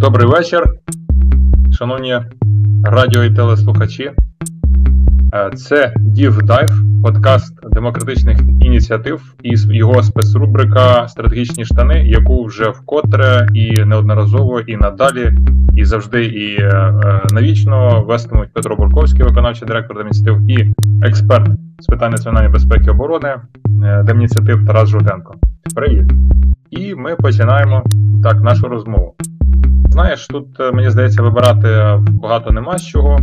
Добрий вечір, шановні радіо і телеслухачі. Е, це Дів Дайв, подкаст демократичних ініціатив і його спецрубрика Стратегічні штани, яку вже вкотре і неодноразово, і надалі, і завжди, і е, е, навічно вестимуть Петро Бурковський, виконавчий директор ініціатив, і експерт з питань національної безпеки і оборони Демініціатив Тарас Жовтенко. Привіт! І ми починаємо так нашу розмову. Знаєш, тут мені здається, вибирати багато нема з чого.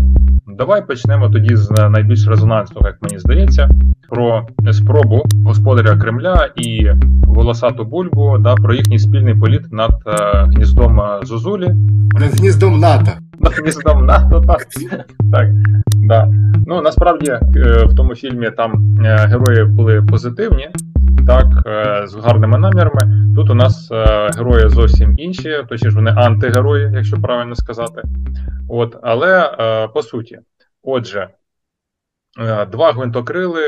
Давай почнемо тоді з найбільш резонансного, як мені здається, про спробу господаря Кремля і волосату бульбу да, про їхній спільний політ над е, гніздом Зозулі. Над гніздом НАТО. Над гніздом НАТО, так. так. Да. Ну насправді е, в тому фільмі там е, герої були позитивні, так, е, з гарними намірами. Тут у нас герої зовсім інші, точніше вони антигерої, якщо правильно сказати. От, Але по суті, отже, два гвинтокрили,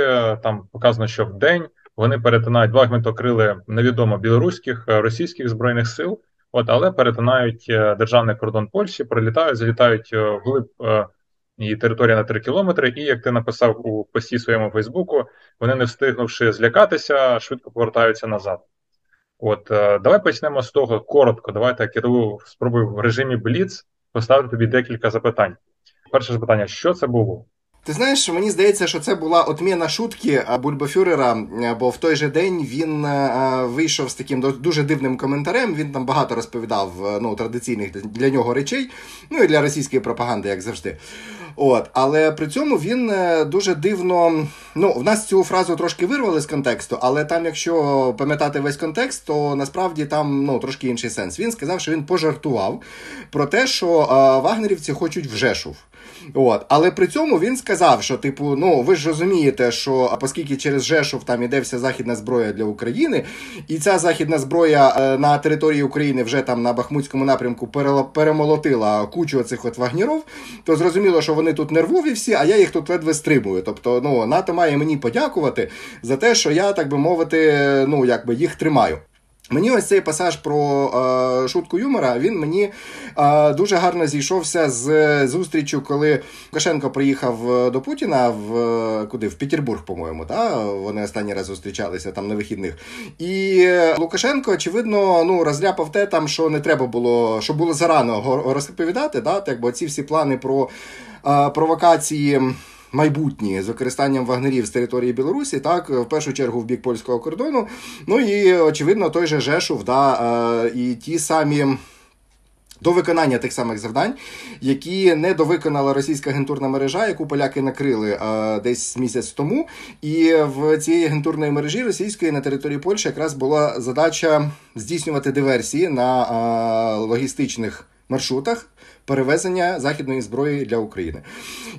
там показано, що в день вони перетинають два гвинтокрили невідомо білоруських, російських збройних сил. От, але перетинають державний кордон Польщі, прилітають, залітають вглиб і територія на 3 кілометри. І як ти написав у пості своєму Фейсбуку, вони не встигнувши злякатися, швидко повертаються назад. От е, давай почнемо з того коротко. Давайте я спробую в режимі Бліц поставити тобі декілька запитань. Перше запитання: що це було? Ти знаєш, мені здається, що це була отміна шутки Бульбафюрера, бо в той же день він е, вийшов з таким дуже дивним коментарем. Він там багато розповідав е, ну, традиційних для нього речей, ну і для російської пропаганди, як завжди. От, Але при цьому він е, дуже дивно. Ну, в нас цю фразу трошки вирвали з контексту, але там, якщо пам'ятати весь контекст, то насправді там ну, трошки інший сенс. Він сказав, що він пожартував про те, що вагнерівці хочуть в Жешув. От. Але при цьому він сказав, що, типу, ну ви ж розумієте, що оскільки через Жешов там іде вся західна зброя для України, і ця західна зброя е, на території України вже там на Бахмутському напрямку перемолотила кучу оцих от вагніров, то зрозуміло, що вони тут нервові всі, а я їх тут ледве стримую. Тобто, ну, НАТО має мені подякувати за те, що я, так би мовити, ну якби їх тримаю. Мені ось цей пасаж про е, шутку юмора він мені е, дуже гарно зійшовся з зустрічю, коли Лукашенко приїхав е, до Путіна в е, куди в Петербург, по-моєму, та вони останній раз зустрічалися там на вихідних. І Лукашенко, очевидно, ну розляпав те, там що не треба було, що було зарано розповідати. Да, так, бо ці всі плани про провокації майбутні з використанням вагнерів з території Білорусі, так в першу чергу в бік польського кордону. Ну і очевидно, той же Жешув, да, е, і ті самі. До виконання тих самих завдань, які не довиконала російська агентурна мережа, яку поляки накрили а, е, десь місяць тому. І в цієї агентурної мережі російської на території Польщі якраз була задача здійснювати диверсії на а, е, логістичних маршрутах перевезення західної зброї для України.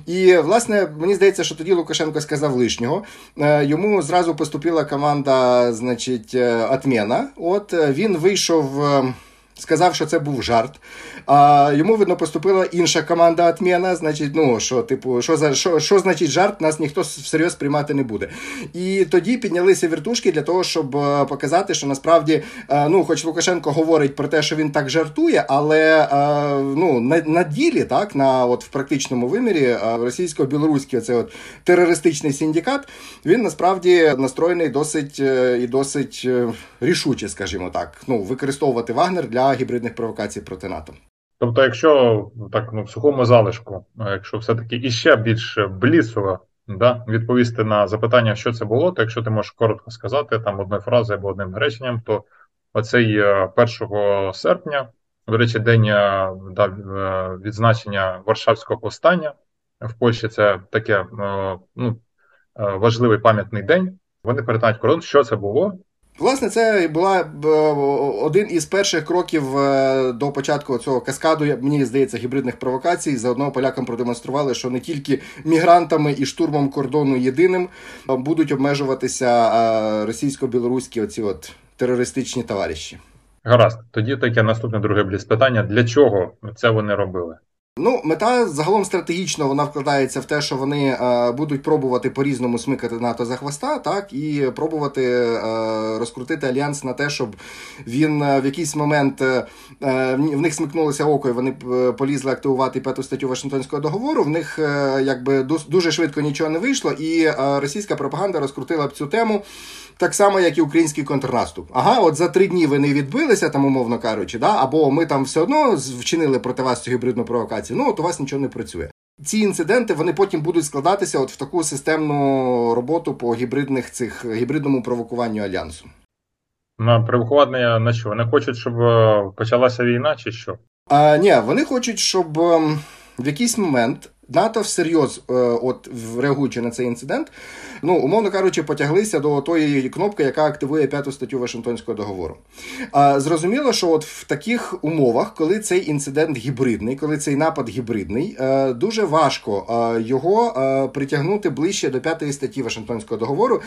І власне мені здається, що тоді Лукашенко сказав лишнього. Е, йому зразу поступила команда, значить, Атмена. Е, От е, він вийшов сказав, що це був жарт. А йому видно поступила інша команда Атмена. Значить, ну що, типу, що за що, що значить жарт, нас ніхто всерйоз приймати не буде. І тоді піднялися віртушки для того, щоб е, показати, що насправді, е, ну, хоч Лукашенко говорить про те, що він так жартує, але е, ну, на, на ділі, так, на от в практичному вимірі, російсько-білоруський оце от терористичний синдикат, він насправді настроєний досить і досить рішуче, скажімо так, ну, використовувати Вагнер для гібридних провокацій проти НАТО. Тобто, якщо так ну в сухому залишку, якщо все-таки іще більш блісово да, відповісти на запитання, що це було, то якщо ти можеш коротко сказати там одною фразою або одним реченням, то оцей 1 е, серпня, до речі, день е, да, е, відзначення Варшавського повстання в Польщі це таке ну, важливий пам'ятний день. Вони перетинають кордон, що це було, Власне, це була е, один із перших кроків е, до початку цього каскаду, мені здається, гібридних провокацій. Заодно полякам продемонстрували, що не тільки мігрантами і штурмом кордону єдиним будуть обмежуватися російсько-білоруські оці от терористичні товариші. Гаразд, тоді таке наступне друге бліз питання: для чого це вони робили? Ну, мета загалом стратегічно вона вкладається в те, що вони е, будуть пробувати по-різному смикати НАТО за хвоста, так і пробувати е, розкрутити альянс на те, щоб він е, в якийсь момент е, е, в них смикнулося око, і вони полізли активувати п'яту статтю Вашингтонського договору. В них е, якби дуже швидко нічого не вийшло, і е, російська пропаганда розкрутила б цю тему так само, як і український контрнаступ. Ага, от за три дні ви не відбилися, там, умовно кажучи, да? або ми там все одно вчинили проти вас цю гібридну провокацію. Ну, от у вас нічого не працює. Ці інциденти вони потім будуть складатися от в таку системну роботу по гібридних цих гібридному провокуванню альянсу. На провокування на що? Вони хочуть, щоб е, почалася війна, чи що? А, Ні, вони хочуть, щоб ем, в якийсь момент НАТО всерйоз, е, от реагуючи на цей інцидент, ну умовно кажучи, потяглися до тої кнопки, яка активує п'яту статтю Вашингтонського договору. А зрозуміло, що от в таких умовах, коли цей інцидент гібридний, коли цей напад гібридний, е, дуже важко е, його притягнути ближче до п'ятої статті Вашингтонського договору,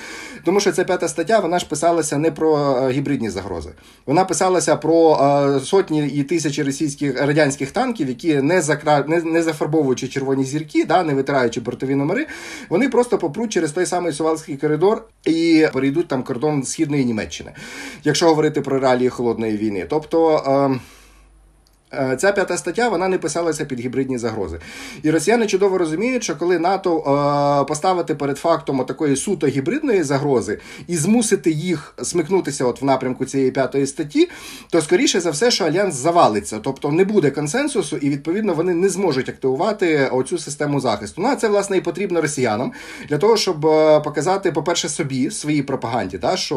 тому що ця п'ята стаття вона ж писалася не про гібридні загрози, вона писалася про сотні і тисячі російських радянських танків, які не закра... не, не зафарбовуючи червоні зірки, да, не витираючи бортові номери, вони просто попруть через той самий Сувалський коридор і перейдуть там кордон східної Німеччини, якщо говорити про реалії холодної війни. Тобто. Е, ця п'ята стаття вона не писалася під гібридні загрози. І росіяни чудово розуміють, що коли НАТО е, поставити перед фактом такої суто гібридної загрози і змусити їх смикнутися от в напрямку цієї п'ятої статті, то скоріше за все, що альянс завалиться, тобто не буде консенсусу, і відповідно вони не зможуть активувати оцю систему захисту. Ну а це власне і потрібно росіянам для того, щоб е, показати, по-перше, собі своїй пропаганді, та, що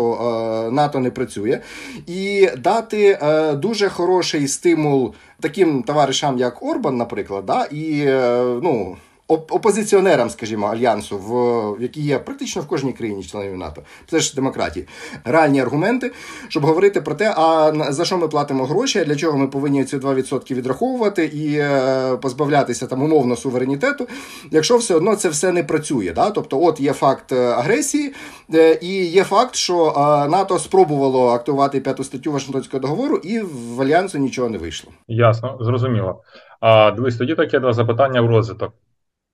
е, НАТО не працює, і дати е, дуже хороший стимул таким товаришам, як Орбан, наприклад, да, і е, ну опозиціонерам, скажімо, альянсу, в, в які є практично в кожній країні членів НАТО, це ж демократії, реальні аргументи, щоб говорити про те, а за що ми платимо гроші, для чого ми повинні ці 2% відраховувати і е, позбавлятися там умовно суверенітету, якщо все одно це все не працює. Да? Тобто, от є факт е, агресії, е, і є факт, що НАТО спробувало актувати п'яту статтю Вашингтонського договору, і в альянсу нічого не вийшло. Ясно, зрозуміло. А дивись, тоді таке два запитання в розвиток.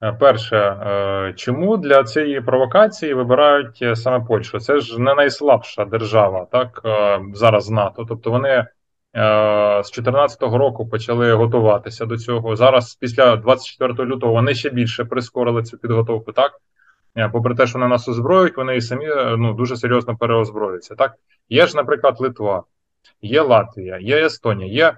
Е, перше, е, чому для цієї провокації вибирають е, саме Польщу? Це ж не найслабша держава, так зараз НАТО. Тобто вони з 2014 року почали готуватися до цього. Зараз, після 24 лютого, вони ще більше прискорили цю підготовку. Так, попри те, що вони нас озброюють, вони і самі ну дуже серйозно переозброюються. Так, є ж, наприклад, Литва, є Латвія, є Естонія, є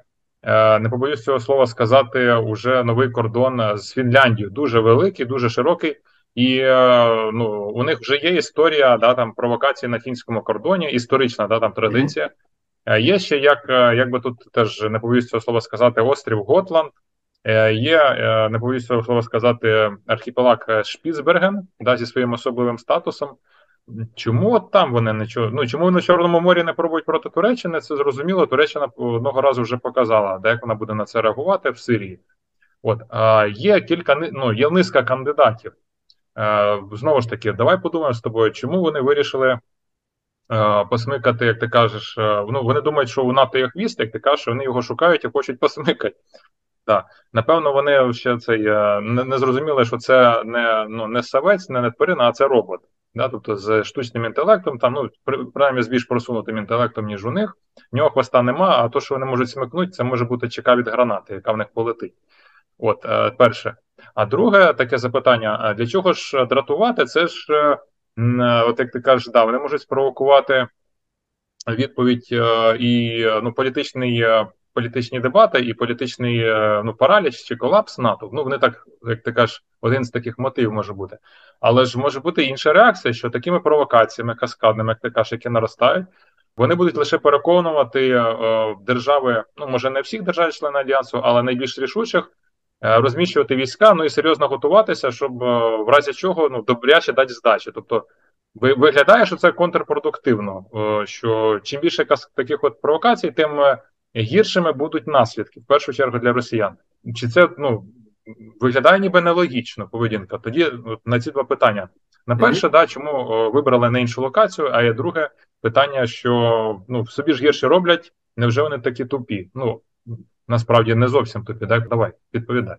не побоюсь цього слова сказати, уже новий кордон з Фінляндією. Дуже великий, дуже широкий, і е, ну у них вже є історія да там провокації на фінському кордоні, історична да там традиція. Mm-hmm. Є ще як як би тут теж не побоюсь цього слова сказати, острів Готланд. Є не побоюсь цього слова сказати архіпелаг Шпіцберген да, зі своїм особливим статусом. Чому от там вони не ну чому на Чорному морі не пробують проти Туреччини? Це зрозуміло. Туреччина одного разу вже показала, де як вона буде на це реагувати в Сирії. От а, є кілька ну, є низка кандидатів. А, знову ж таки, давай подумаємо з тобою, чому вони вирішили а, посмикати, як ти кажеш. ну вони думають, що у НАТО є хвіст, як ти кажеш, що вони його шукають і хочуть посмикати. Так, напевно, вони ще цей е, не, не зрозуміли, що це не ну не савець, не нетперина, а це робот. Да, Тобто з штучним інтелектом, там, ну, принаймні з більш просунутим інтелектом, ніж у них, в нього хвоста нема, а то, що вони можуть смикнути, це може бути чека від гранати, яка в них полетить. От, е, перше. А друге таке запитання: для чого ж дратувати? Це ж, е, от як ти кажеш, да, вони можуть спровокувати відповідь е, і ну, політичний політичні дебати і політичний е, ну, параліч чи колапс НАТО. Ну вони так, як ти кажеш, один з таких мотивів може бути. Але ж може бути інша реакція, що такими провокаціями, каскадними, як ти кажеш, які наростають, вони будуть лише переконувати е, держави, ну може не всіх держав членів альянсу, але найбільш рішучих. Е, розміщувати війська, ну і серйозно готуватися, щоб е, в разі чого ну добряче дати здачі. Тобто виглядає, що це контрпродуктивно. Що чим більше таких от провокацій, тим гіршими будуть наслідки в першу чергу для росіян. Чи це ну виглядає ніби нелогічно поведінка? Тоді на ці два питання. На перше, mm-hmm. да, чому вибрали не іншу локацію, а є друге питання, що ну собі ж гірше роблять, невже вони такі тупі? Ну насправді не зовсім тупі. Так, давай, відповідай.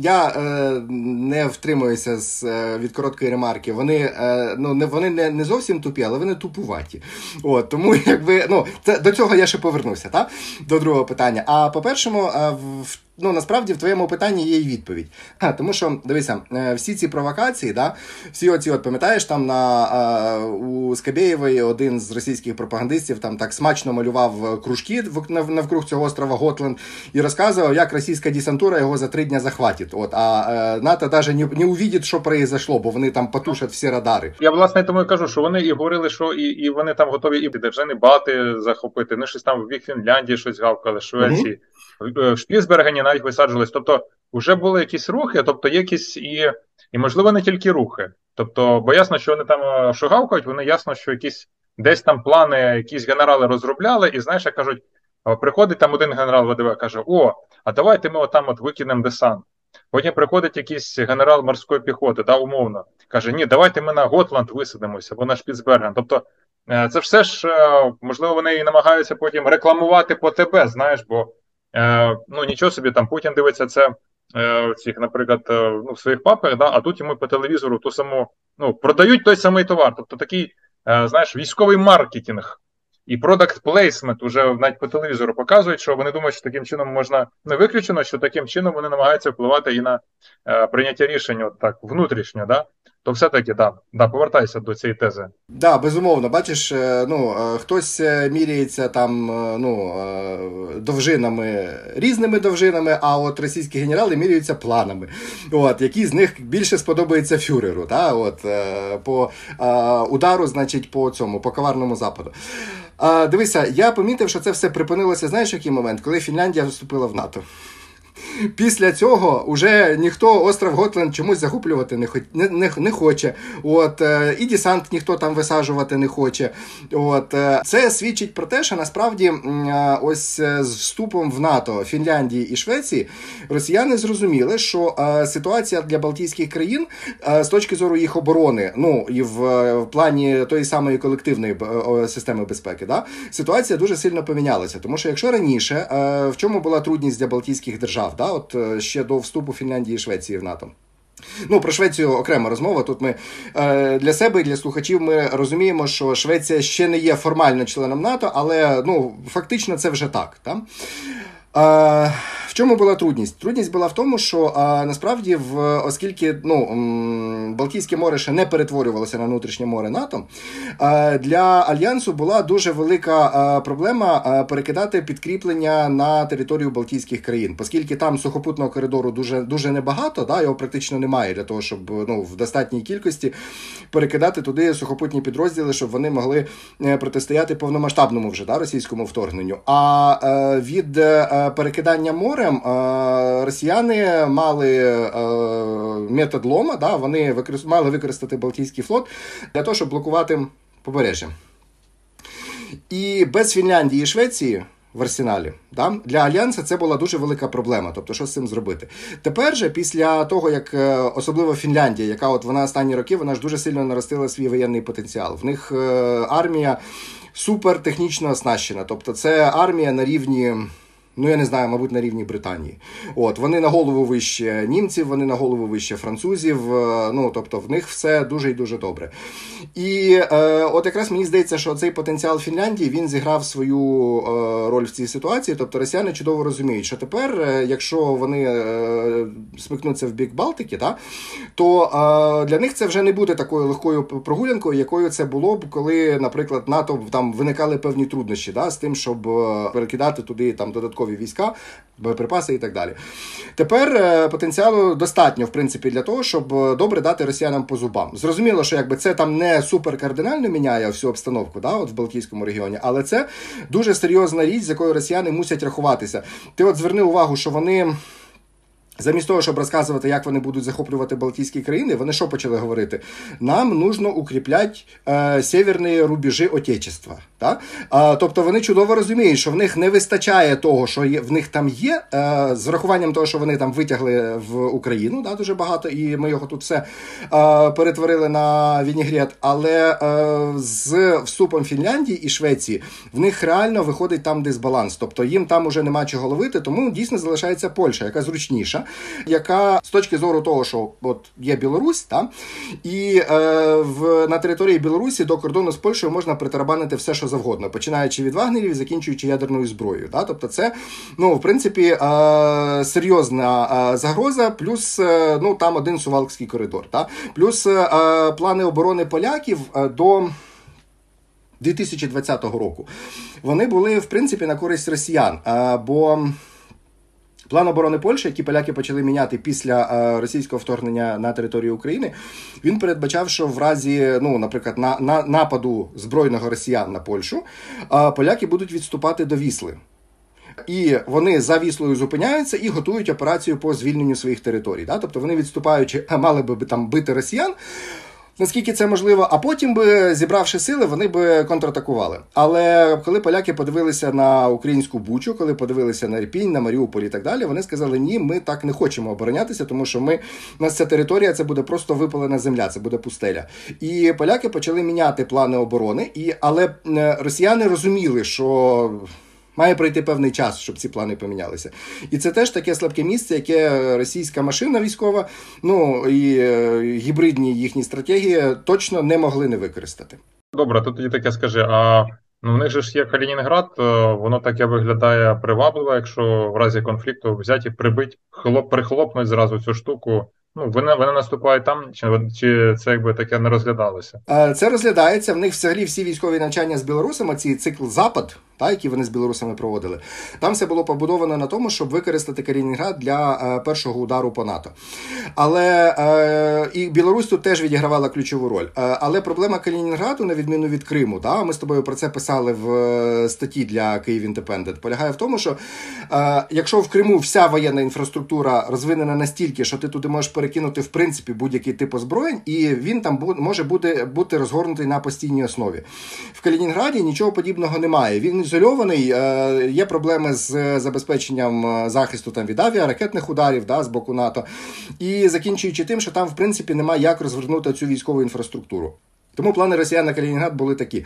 Я е, не втримуюся з е, від короткої ремарки. Вони е, ну не вони не, не зовсім тупі, але вони тупуваті. От тому, якби ну це до цього я ще повернуся, та до другого питання. А по першому, е, в ну насправді в твоєму питанні є й відповідь. А, Тому що дивися, е, всі ці провокації, да, всі оці, от пам'ятаєш, там на а, у Скабєєвої один з російських пропагандистів там так смачно малював кружки навкруг цього острова Готленд і розказував, як російська десантура його за три дні захватить. От а е, НАТО навіть не, не увидить, що произошло, бо вони там потушать всі радари. Я власне тому і кажу, що вони і говорили, що і і вони там готові і державні бати захопити. Ну щось там в Фінляндії щось гавкали, Швеції. Mm-hmm. Е, в Шпіцбергені навіть висаджувались. Тобто, вже були якісь рухи, тобто є якісь і, і можливо, не тільки рухи. Тобто, бо ясно, що вони там е, шугавкають, вони ясно, що якісь десь там плани, якісь генерали розробляли, і знаєш, як кажуть, приходить там один генерал ВДВ, каже: О, а давайте ми отам от викинемо десант. Потім приходить якийсь генерал морської піхоти, да, умовно, каже: Ні, давайте ми на Готланд висадимося або на Шпіцберген. Тобто, е, це все ж можливо вони і намагаються потім рекламувати по тебе, знаєш, бо. Е, ну нічого собі там Путін дивиться це е, цих, наприклад, е, ну, в своїх папах, да, а тут йому по телевізору ту саму ну, продають той самий товар. Тобто такий, знаєш, військовий маркетинг і продакт плейсмент уже навіть по телевізору показують, що вони думають, що таким чином можна не виключено, що таким чином вони намагаються впливати і на е, прийняття рішень так внутрішньо. Да? То все-таки да, да, повертайся до цієї тези. Да, безумовно, бачиш, е, ну е, хтось е, міряється там ну, довжинами різними довжинами, а от російські генерали міряються планами. От, Які з них більше сподобається фюреру, да, от, по удару, значить, по цьому, по коварному западу. Дивися, я помітив, що це все припинилося. Знаєш, який момент, коли Фінляндія вступила в НАТО. Після цього вже ніхто остров Готленд чомусь загублювати не не, не, не хоче. От, е, І десант ніхто там висаджувати не хоче. От, е, Це свідчить про те, що насправді е, ось з вступом в НАТО Фінляндії і Швеції росіяни зрозуміли, що ситуація для Балтійських країн з точки зору їх оборони, ну і в, в плані тої самої колективної системи безпеки, да, ситуація дуже сильно помінялася. Тому що якщо раніше в чому була трудність для Балтійських держав? Да, от е, ще до вступу Фінляндії і Швеції в НАТО. Ну, про Швецію окрема розмова. Тут ми е, для себе і для слухачів ми розуміємо, що Швеція ще не є формально членом НАТО, але ну, фактично це вже так. Так? Е, чому була трудність? Трудність була в тому, що а, насправді, в оскільки ну, Балтійське море ще не перетворювалося на внутрішнє море НАТО, а, для альянсу була дуже велика а, проблема а, перекидати підкріплення на територію Балтійських країн, оскільки там сухопутного коридору дуже дуже небагато, да, його практично немає для того, щоб ну, в достатній кількості перекидати туди сухопутні підрозділи, щоб вони могли е, протистояти повномасштабному вже да, російському вторгненню. А е, від е, перекидання морем росіяни мали метод лома, да, вони мали використати Балтійський флот для того, щоб блокувати побережжя. І без Фінляндії і Швеції. В арсеналі да? для альянсу це була дуже велика проблема. Тобто, що з цим зробити? Тепер же, після того, як е, особливо Фінляндія, яка от вона останні роки вона ж дуже сильно наростила свій воєнний потенціал. В них е, армія супер технічно оснащена. Тобто, це армія на рівні. Ну, я не знаю, мабуть, на рівні Британії. От вони на голову вище німців, вони на голову вище французів. Е, ну тобто, в них все дуже і дуже добре. І е, от якраз мені здається, що цей потенціал Фінляндії він зіграв свою е, роль в цій ситуації. Тобто росіяни чудово розуміють, що тепер, е, якщо вони е, смикнуться в бік Балтики, та, то для них це вже не буде такою легкою прогулянкою, якою це було б, коли, наприклад, НАТО там виникали певні труднощі да, з тим, щоб перекидати туди там додаткові додаткові війська, боєприпаси і так далі. Тепер е, потенціалу достатньо, в принципі, для того, щоб е, добре дати росіянам по зубам. Зрозуміло, що якби це там не супер кардинально міняє всю обстановку да, от в Балтійському регіоні, але це дуже серйозна річ, з якою росіяни мусять рахуватися. Ти от зверни увагу, що вони. Замість того, щоб розказувати, як вони будуть захоплювати Балтійські країни, вони що почали говорити? Нам нужно укріпляти е, северні рубежі Отечества. Та? А, Тобто вони чудово розуміють, що в них не вистачає того, що є, в них там є, е, з врахуванням того, що вони там витягли в Україну да, дуже багато, і ми його тут все е, перетворили на Вінігрет. Але е, з вступом Фінляндії і Швеції в них реально виходить там дисбаланс. Тобто їм там уже нема чого ловити, тому дійсно залишається Польща, яка зручніша, яка з точки зору того, що от є Білорусь, та, і е, в, на території Білорусі до кордону з Польщею можна притарабанити все, що завгодно, починаючи від вагнерів, закінчуючи ядерною зброєю. Да? Тобто, це ну, в принципі е, серйозна е, загроза, плюс е, ну, там один сувалкський коридор. Да? Плюс плани оборони поляків до. 2020 року вони були в принципі на користь росіян, бо План оборони Польщі, який поляки почали міняти після е, російського вторгнення на територію України, він передбачав, що в разі, ну, наприклад, на, на нападу збройного росіян на Польщу, е, поляки будуть відступати до Вісли. І вони за віслою зупиняються і готують операцію по звільненню своїх територій. Да? Тобто вони відступаючи, мали би там бити росіян наскільки це можливо, а потім би, зібравши сили, вони би контратакували. Але коли поляки подивилися на українську бучу, коли подивилися на Ірпінь, на Маріуполь і так далі, вони сказали: ні, ми так не хочемо оборонятися, тому що ми у нас ця територія це буде просто випалена земля, це буде пустеля. І поляки почали міняти плани оборони, і але е, росіяни розуміли, що. Має пройти певний час, щоб ці плани помінялися. І це теж таке слабке місце, яке російська машина військова, ну і е, гібридні їхні стратегії точно не могли не використати. Добре, тут тоді таке скажи. А ну в них же ж є Калінінград, е, воно таке виглядає привабливо, якщо в разі конфлікту взяти, прибить, хлоп, прихлопнуть зразу цю штуку. Ну, вони вони наступають там, чи чи це якби таке не розглядалося? Е, це розглядається. В них взагалі всі військові навчання з білорусами. Ці цикл запад та, які вони з білорусами проводили. Там все було побудовано на тому, щоб використати Калінінград для е, першого удару по НАТО. Але е, і Білорусь тут теж відігравала ключову роль. Е, але проблема Калінінграду, на відміну від Криму, та, ми з тобою про це писали в е, статті для Київ Індепендент, полягає в тому, що е, якщо в Криму вся воєнна інфраструктура розвинена настільки, що ти туди можеш перекинути в принципі будь-який тип озброєнь, і він там бу може бути, бути розгорнутий на постійній основі. В Калінінграді нічого подібного немає. Він ізольований. Е, є проблеми з забезпеченням е, захисту там від авіаракетних ударів да, з боку НАТО. І закінчуючи тим, що там, в принципі, немає як розвернути цю військову інфраструктуру. Тому плани росіян на Калінінград були такі.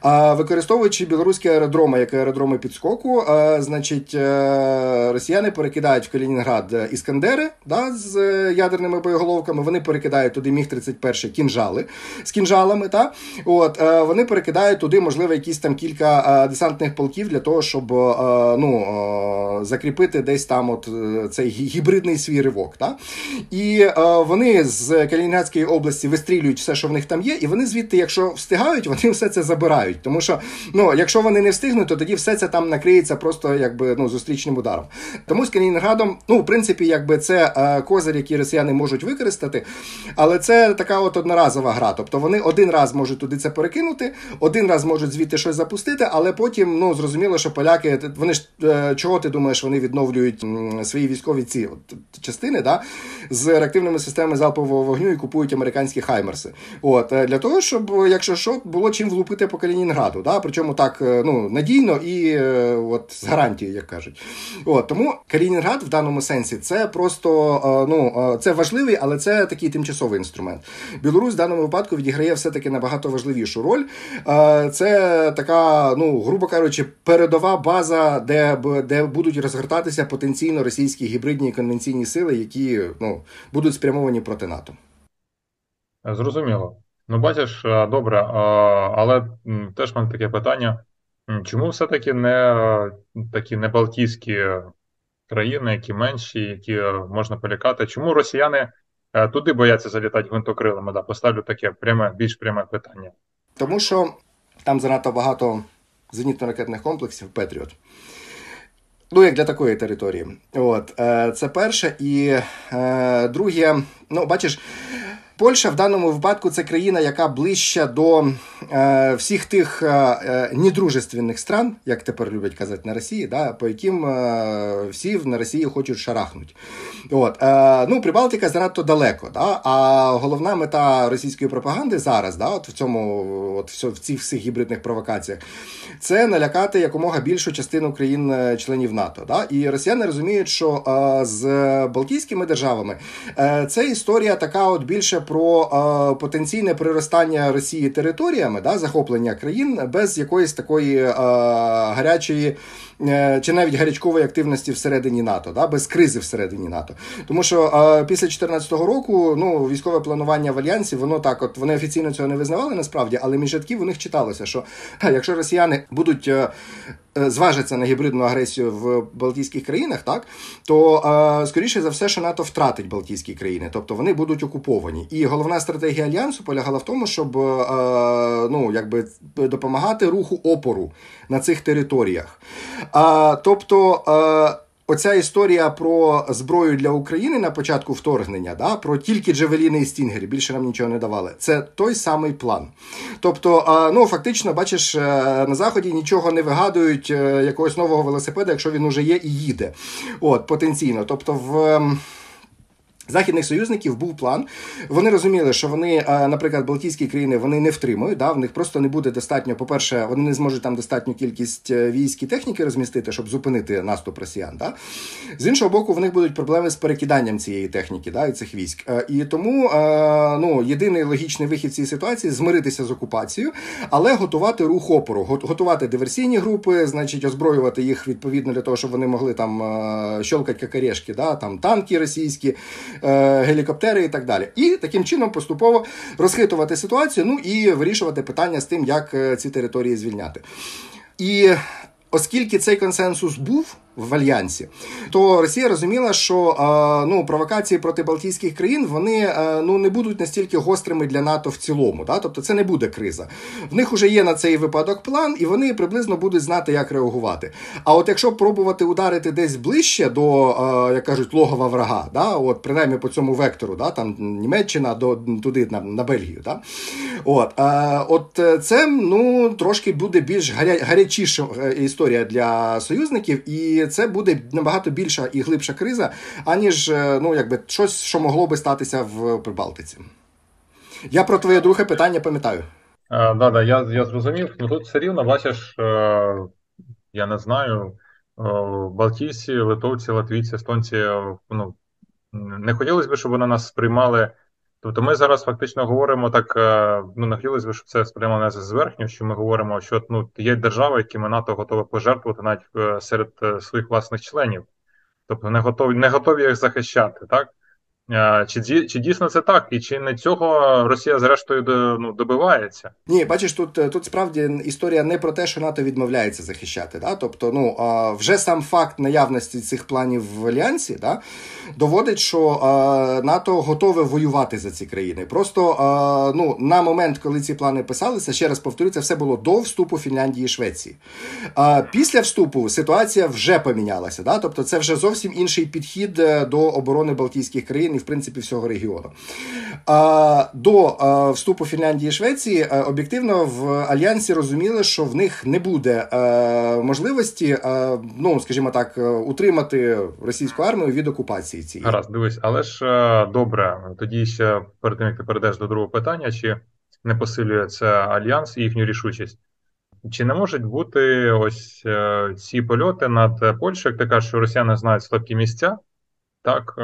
А, Використовуючи білоруські аеродроми, як аеродроми підскоку, а, значить, е, росіяни перекидають в Калінінград іскандери да, з ядерними боєголовками. Вони перекидають туди міг 31 кінжали з кінжалами. Та? От, е, Вони перекидають туди, можливо, якісь там кілька десантних полків для того, щоб ну, закріпити десь там от цей гібридний свій ривок. Та? І вони з Калінінградської області вистрілюють все, що в них там є, і вони звідти, якщо встигають, вони все це забирають. Тому що, ну, якщо вони не встигнуть, то тоді все це там накриється просто якби ну, зустрічним ударом. Тому з Калінінградом, ну, в принципі, якби це е, козир, який росіяни можуть використати, але це така от одноразова гра. Тобто вони один раз можуть туди це перекинути, один раз можуть звідти щось запустити, але потім ну, зрозуміло, що поляки, вони ж е, чого ти думаєш, вони відновлюють м, свої військові ці от, частини да, з реактивними системами залпового вогню і купують американські хаймерси. От, е, Для того, щоб, якщо що, було чим влупити по Калінінграду. Да? Причому так е, ну, надійно і е, от, з гарантією, як кажуть. От, Тому Калінінград в даному сенсі це просто е, ну, це важливий, але це такий тимчасовий інструмент. Білорусь в даному випадку відіграє все-таки набагато важливішу роль. Це така, ну, грубо кажучи, передова база, де де будуть розгортатися потенційно російські гібридні і конвенційні сили, які ну, будуть спрямовані проти НАТО. Зрозуміло. Ну, бачиш, е, добре, е, але теж мене таке питання: чому все-таки не такі не Балтійські країни, які менші, які е, можна полякати? Чому росіяни туди бояться залітати гвинтокрилами? Да, Поставлю таке пряме, більш пряме питання. Тому що там занадто багато зенітно-ракетних комплексів Петріот. Ну, як для такої території. От, Це перше. І друге, ну, бачиш. Польща в даному випадку це країна, яка ближча до е, всіх тих е, е, недружественних стран, як тепер люблять казати на Росії, да, по яким е, всі на Росії хочуть шарахнути. От, е, ну, Прибалтика занадто далеко. Да, А головна мета російської пропаганди зараз, да, от в цьому, от в цих всіх гібридних провокаціях, це налякати якомога більшу частину країн-членів НАТО. Да? І росіяни розуміють, що е, з Балтійськими державами е, це історія така, от більше про е, потенційне приростання Росії територіями, да, захоплення країн без якоїсь такої е, гарячої. Е, чи навіть гарячкової активності всередині НАТО, да, без кризи всередині НАТО. Тому що а, після 2014 року ну, військове планування в альянсі, воно так, от вони офіційно цього не визнавали насправді, але між рядків у них читалося, що якщо росіяни будуть е, Е, зважиться на гібридну агресію в Балтійських країнах, так то е, скоріше за все, що НАТО втратить Балтійські країни, тобто вони будуть окуповані. І головна стратегія альянсу полягала в тому, щоб е, ну якби допомагати руху опору на цих територіях. Тобто оця історія про зброю для України на початку вторгнення, да, про тільки Джевеліни і Стінгері, більше нам нічого не давали. Це той самий план. Тобто, ну фактично, бачиш, е, на заході нічого не вигадують е, якогось нового велосипеда, якщо він уже є і їде. От потенційно. Тобто, в західних союзників був план. Вони розуміли, що вони, наприклад, Балтійські країни вони не втримують. Да, В них просто не буде достатньо. По перше, вони не зможуть там достатню кількість е, військ і техніки розмістити, щоб зупинити наступ росіян. Да? З іншого боку, в них будуть проблеми з перекиданням цієї техніки, да, і цих військ. Е, і тому е, ну, єдиний логічний вихід цій ситуації змиритися з окупацією, але готувати рух опору, готувати диверсійні групи, значить, озброювати їх відповідно для того, щоб вони могли там щелкати какарешки, да, там танки російські. Е, гелікоптери і так далі. І таким чином поступово розхитувати ситуацію, ну і вирішувати питання з тим, як е, ці території звільняти. І оскільки цей консенсус був в альянсі, то Росія розуміла, що ну провокації проти Балтійських країн вони ну не будуть настільки гострими для НАТО в цілому. Да? Тобто це не буде криза. В них вже є на цей випадок план, і вони приблизно будуть знати, як реагувати. А от якщо пробувати ударити десь ближче до як кажуть логова врага, да? от принаймні по цьому вектору, да? там Німеччина до туди на на Бельгію, да? от от це ну трошки буде більш гаря, гарячіша е, історія для союзників і це буде набагато більша і глибша криза, аніж е, ну, якби щось, що могло би статися в Прибалтиці. Я про твоє друге питання пам'ятаю. Так, да, да, я я зрозумів. Ну тут все рівно, бачиш, е, я не знаю, е, Балтійці, литовці, латвійці, естонці, ну, не хотілося б, щоб вони нас сприймали. Тобто ми зараз фактично говоримо так, ну не хотілося б, щоб це сприймали нас зверхньо, що ми говоримо, що ну, є держави, якими НАТО готове пожертвувати навіть серед своїх власних членів. Тобто не готові не готові їх захищати, так? Чи чи дійсно це так, і чи не цього Росія зрештою ну, добивається? Ні, бачиш, тут е, тут справді історія не про те, що НАТО відмовляється захищати. Да? Тобто, ну вже сам факт наявності цих планів в альянсі да, доводить, що НАТО готове воювати за ці країни. Просто ну, на момент, коли ці плани писалися, ще раз повторю, це все було до вступу Фінляндії і Швеції. Після вступу ситуація вже помінялася. Да? Тобто, це вже зовсім інший підхід е, до оборони Балтійських країн в принципі всього регіону. А, До вступу Фінляндії і Швеції а, об'єктивно в альянсі розуміли, що в них не буде а, можливості, а, ну скажімо так, утримати російську армію від окупації цієї. Гаразд, дивись, але ж добре, тоді ще перед тим як ти перейдеш до другого питання, чи не посилює це альянс і їхню рішучість. Чи не можуть бути ось е, ці польоти над Польщею, як ти кажеш, що росіяни знають слабкі місця, так,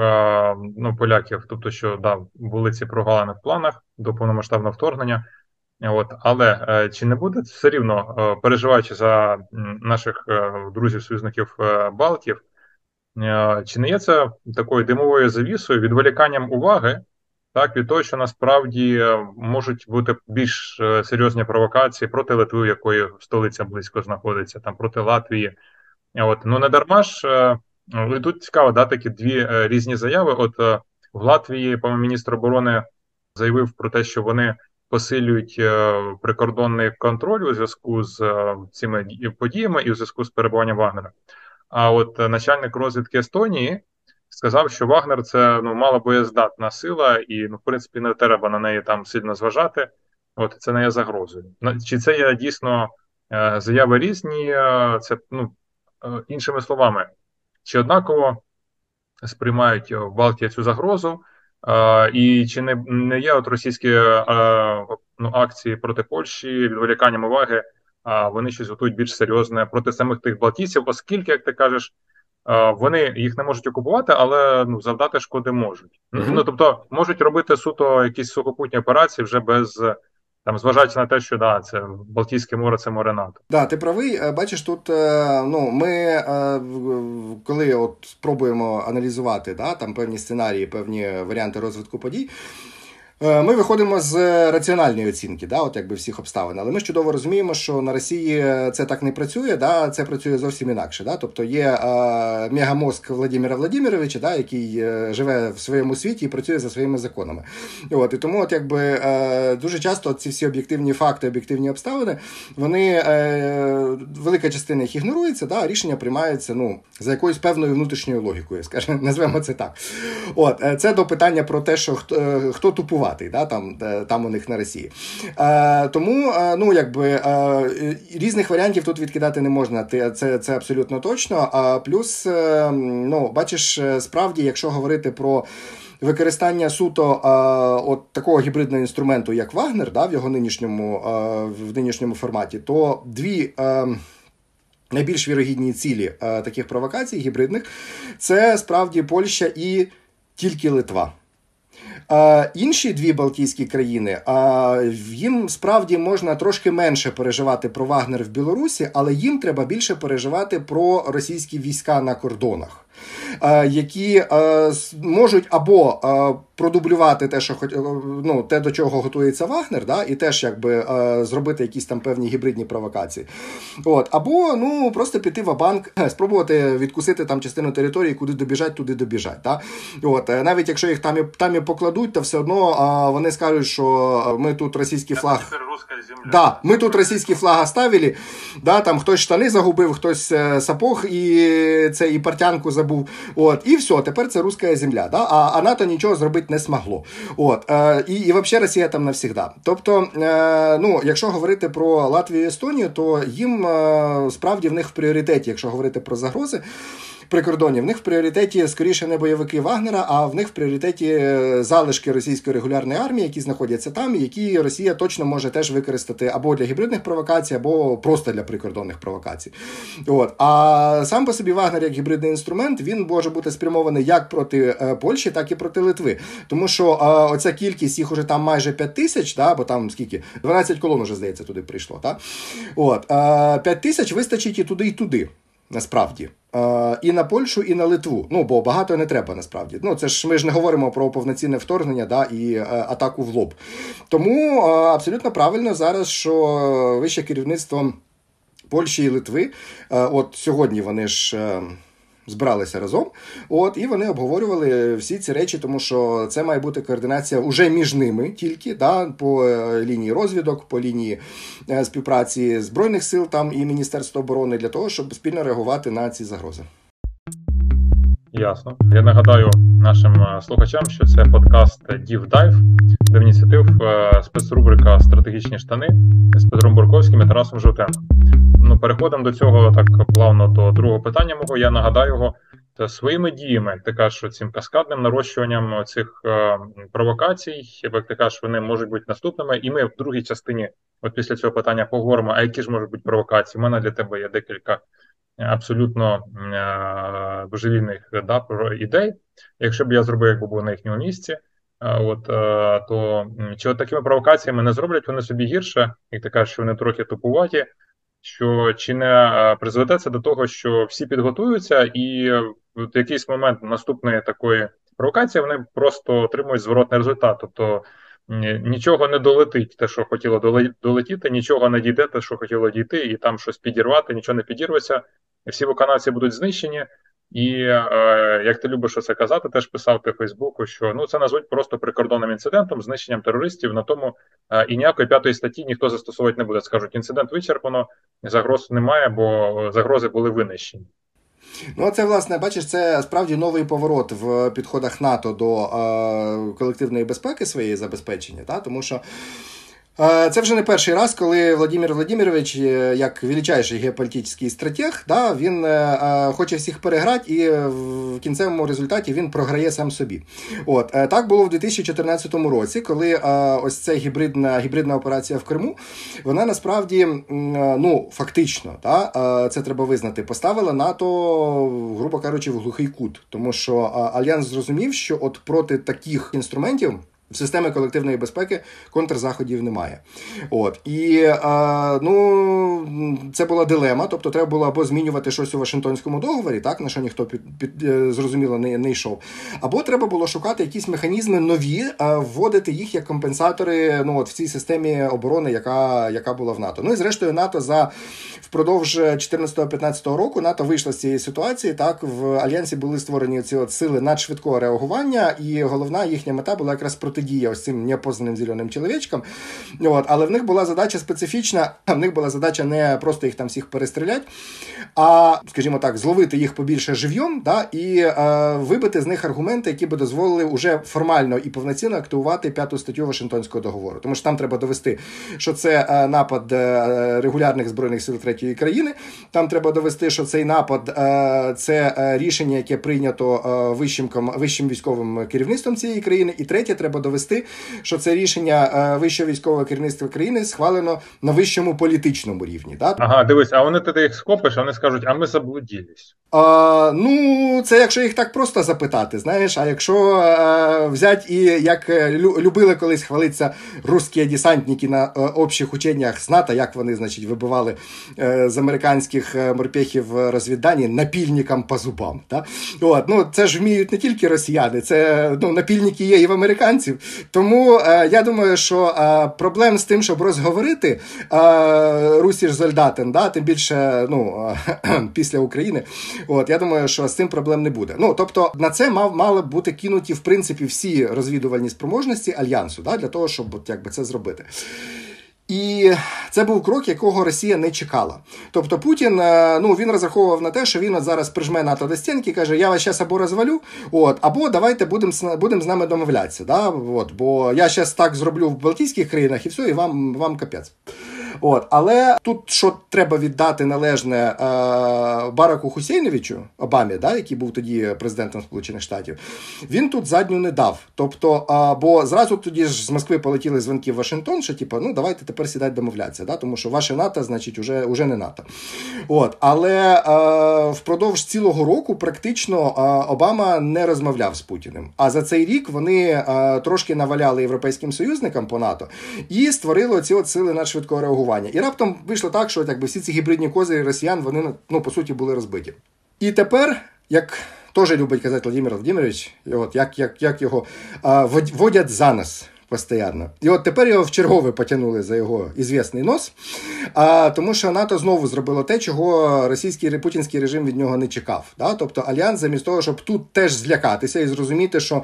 ну, поляків, тобто, що да, були ці прогалини в планах до повномасштабного вторгнення. От, Але е, чи не буде все рівно, е, переживаючи за наших е, друзів-союзників Балтів, чи не є це такою димовою завісою, відволіканням уваги, так, від того, що насправді можуть бути більш серйозні провокації проти Литви, якої столиця близько знаходиться, там проти Латвії? От, Ну не дарма ж. Ну, і тут цікаво, да, такі дві е, різні заяви. От е, в Латвії, по міністр оборони заявив про те, що вони посилюють е, прикордонний контроль у зв'язку з цими подіями і у зв'язку з перебуванням Вагнера. А от начальник розвідки Естонії сказав, що Вагнер це ну малобоєздатна сила, і ну, в принципі не треба на неї там сильно зважати. От це не є загрозою. Чи це є дійсно заяви різні? Це ну іншими словами, чи однаково сприймають в Балтії цю загрозу? І чи не не є от російські ну, акції проти Польщі відволіканням уваги? А вони щось готують більш серйозне проти самих тих Балтійців, оскільки, як ти кажеш, вони їх не можуть окупувати, але ну завдати шкоди можуть. Mm-hmm. Ну тобто можуть робити суто якісь сухопутні операції вже без там, зважаючи на те, що да, це Балтійське море, це море НАТО. Да, ти правий. Е, бачиш, тут е, ну ми е, коли от спробуємо аналізувати да, там певні сценарії, певні варіанти розвитку подій. Е, ми виходимо з раціональної оцінки, да, от якби всіх обставин. Але ми чудово розуміємо, що на Росії це так не працює, да, це працює зовсім інакше. Да? Тобто є е, мегамозк Владимира Владимировича, да, який е, живе в своєму світі і працює за своїми законами. От, І тому, от якби е, дуже часто ці всі об'єктивні факти, об'єктивні обставини, вони е, велика частина їх ігнорується, да, рішення приймаються ну, за якоюсь певною внутрішньою логікою, скажімо, назвемо це так. От, е, Це до питання про те, що хто, е, хто тупував воювати, да, там там у них на Росії. Е, Тому е, ну, якби, е, різних варіантів тут відкидати не можна. Це це абсолютно точно. А плюс, е, ну, бачиш, е, справді, якщо говорити про. Використання суто а, от такого гібридного інструменту, як Вагнер, да, в його нинішньому а, в нинішньому форматі, то дві а, найбільш вірогідні цілі таких провокацій гібридних це справді Польща і тільки Литва. А Інші дві Балтійські країни, а їм справді можна трошки менше переживати про Вагнер в Білорусі, але їм треба більше переживати про російські війська на кордонах. Е, які е, можуть або е, продублювати те, що ну, те, до чого готується Вагнер, да, і теж якби зробити якісь там певні гібридні провокації. От, Або ну, просто піти в банк, спробувати відкусити там частину території, куди добіжать, туди добіжать. Да? От, Навіть якщо їх там і там і покладуть, то все одно вони скажуть, що ми тут російський флаг. Да, Ми тут російський флаг оставили, да, там хтось штани загубив, хтось сапог і це і партянку забув забув. От, І все, тепер це руська земля. Да? А а НАТО нічого зробити не смогло. От, е, І і взагалі Росія там навсігда. Тобто, е, ну, якщо говорити про Латвію і Естонію, то їм е, справді в них в пріоритеті, якщо говорити про загрози прикордонні. В них в пріоритеті скоріше не бойовики Вагнера, а в них в пріоритеті е, залишки російської регулярної армії, які знаходяться там, які Росія точно може теж використати або для гібридних провокацій, або просто для прикордонних провокацій. От а сам по собі Вагнер як гібридний інструмент він може бути спрямований як проти е, Польщі, так і проти Литви. Тому що а, е, оця кількість їх уже там майже 5 тисяч, да, бо там скільки 12 колон вже здається туди прийшло. Та? От а, 5 тисяч вистачить і туди, і туди насправді. Е, і на Польщу, і на Литву. Ну, бо багато не треба насправді. Ну, це ж ми ж не говоримо про повноцінне вторгнення да, і е, атаку в лоб. Тому е, абсолютно правильно зараз, що вище керівництво Польщі і Литви, от сьогодні вони ж збиралися разом. От і вони обговорювали всі ці речі, тому що це має бути координація уже між ними тільки да, по е, лінії розвідок, по лінії е, співпраці збройних сил там і Міністерства оборони для того, щоб спільно реагувати на ці загрози. Ясно. Я нагадаю нашим е, слухачам, що це подкаст Deep Dive, де ініціатив спецрубрика Стратегічні штани з Петром Бурковським і Тарасом Жовтенком. Ну, переходимо до цього так плавно до другого питання мого. Я нагадаю його та своїми діями, ти кажеш, цим каскадним нарощуванням цих е, провокацій, як ти кажеш, вони можуть бути наступними. І ми в другій частині, от після цього питання, поговоримо, а які ж можуть бути провокації. У мене для тебе є декілька абсолютно е, божевільних да, ідей. Якщо б я зробив, якби був на їхньому місці. Е, от е, то чи от такими провокаціями не зроблять вони собі гірше, як ти кажеш, що вони трохи тупуваті, що чи не е, призведе це до того, що всі підготуються, і в якийсь момент наступної такої провокації вони просто отримують зворотний результат. Тобто нічого не долетить, те, що хотіло долетіти, нічого не дійде, те, що хотіло дійти, і там щось підірвати, нічого не підірветься. Всі виконавці будуть знищені. І е, як ти любиш це казати, теж писав ти Фейсбуку, що ну це назвуть просто прикордонним інцидентом, знищенням терористів. На тому е, і ніякої п'ятої статті ніхто застосовувати не буде. Скажуть, інцидент вичерпано, загроз немає, бо загрози були винищені. Ну, це, власне, бачиш, це справді новий поворот в підходах НАТО до е, колективної безпеки своєї забезпечення, та? тому що. Е, це вже не перший раз, коли Владимир Владимирович, е, як величайший геополітичний стратег, да, він е, хоче всіх переграти, і в кінцевому результаті він програє сам собі. От так було в 2014 році, коли ось ця гібридна гібридна операція в Криму, вона насправді ну фактично, да, це треба визнати, поставила НАТО, грубо кажучи, в глухий кут, тому що альянс зрозумів, що от проти таких інструментів. Системи колективної безпеки контрзаходів немає. От і а, ну це була дилема. Тобто, треба було або змінювати щось у Вашингтонському договорі, так на що ніхто під, під е, зрозуміло не, не йшов. Або треба було шукати якісь механізми нові, а, вводити їх як компенсатори. Ну от в цій системі оборони, яка яка була в НАТО. Ну і зрештою, НАТО за впродовж 14-15 року НАТО вийшло з цієї ситуації. Так в альянсі були створені ці от сили надшвидкого реагування, і головна їхня мета була якраз проти протидія ось цим непознаним зеленим чоловічкам. От, Але в них була задача специфічна, в них була задача не просто їх там всіх перестріляти, а, скажімо так, зловити їх побільше жив'йом да, і е, вибити з них аргументи, які би дозволили уже формально і повноцінно активувати п'яту статтю Вашингтонського договору. Тому що там треба довести, що це е, напад е, регулярних збройних сил третьої країни. Там треба довести, що цей напад е, це е, рішення, яке прийнято вищим вищим військовим керівництвом цієї країни. І третє, треба довести, що це рішення е, вищого військового керівництва країни схвалено на вищому політичному рівні. Да? Ага, дивись, а вони ти їх скопиш, а вони скажуть, а ми заблудились. А, Ну, це якщо їх так просто запитати, знаєш. А якщо а, е, взяти і як е, любили колись хвалитися русські десантники на а, общих ученнях з НАТО, як вони, значить, вибивали а, з американських морпехів розвіддані напільникам по зубам. Да? От, ну, Це ж вміють не тільки росіяни, це ну, напільники є і в американців. Тому а, я думаю, що а, проблем з тим, щоб розговорити Русі ж Зольдатен, да, тим більше ну, після України. От я думаю, що з цим проблем не буде. Ну тобто на це мав мали бути кинуті в принципі всі розвідувальні спроможності альянсу, да, для того, щоб от, якби це зробити. І це був крок, якого Росія не чекала. Тобто Путін е, ну він розраховував на те, що він от зараз прижме НАТО до стінки каже: Я вас зараз або розвалю, от, або давайте будемо будем з нами домовлятися. Да? От, Бо я зараз так зроблю в Балтійських країнах і все, і вам вам капець. От, Але тут що треба віддати належне е, Бараку Хусейновичу Обамі, да, який був тоді президентом Сполучених Штатів, він тут задню не дав. Тобто, бо зразу тоді ж з Москви полетіли дзвонки в Вашингтон, що типу, ну давайте тепер сідати домовлятися, да, тому що ваше НАТО, значить, уже, уже не НАТО. От, Але е, впродовж цілого року практично е, Обама не розмовляв з Путіним. А за цей рік вони трошки наваляли європейським союзникам по НАТО і створили ці сили надшвидкого реагування реагування. І раптом вийшло так, що якби всі ці гібридні козирі росіян вони ну, по суті були розбиті. І тепер, як теж любить казати Владимир Владимирович, от як як, як його а, водять за нас постійно. І от тепер його в чергове потягнули за його ізвісний нос, а, тому що НАТО знову зробило те, чого російський путінський режим від нього не чекав. Да? Тобто Альянс, замість того, щоб тут теж злякатися і зрозуміти, що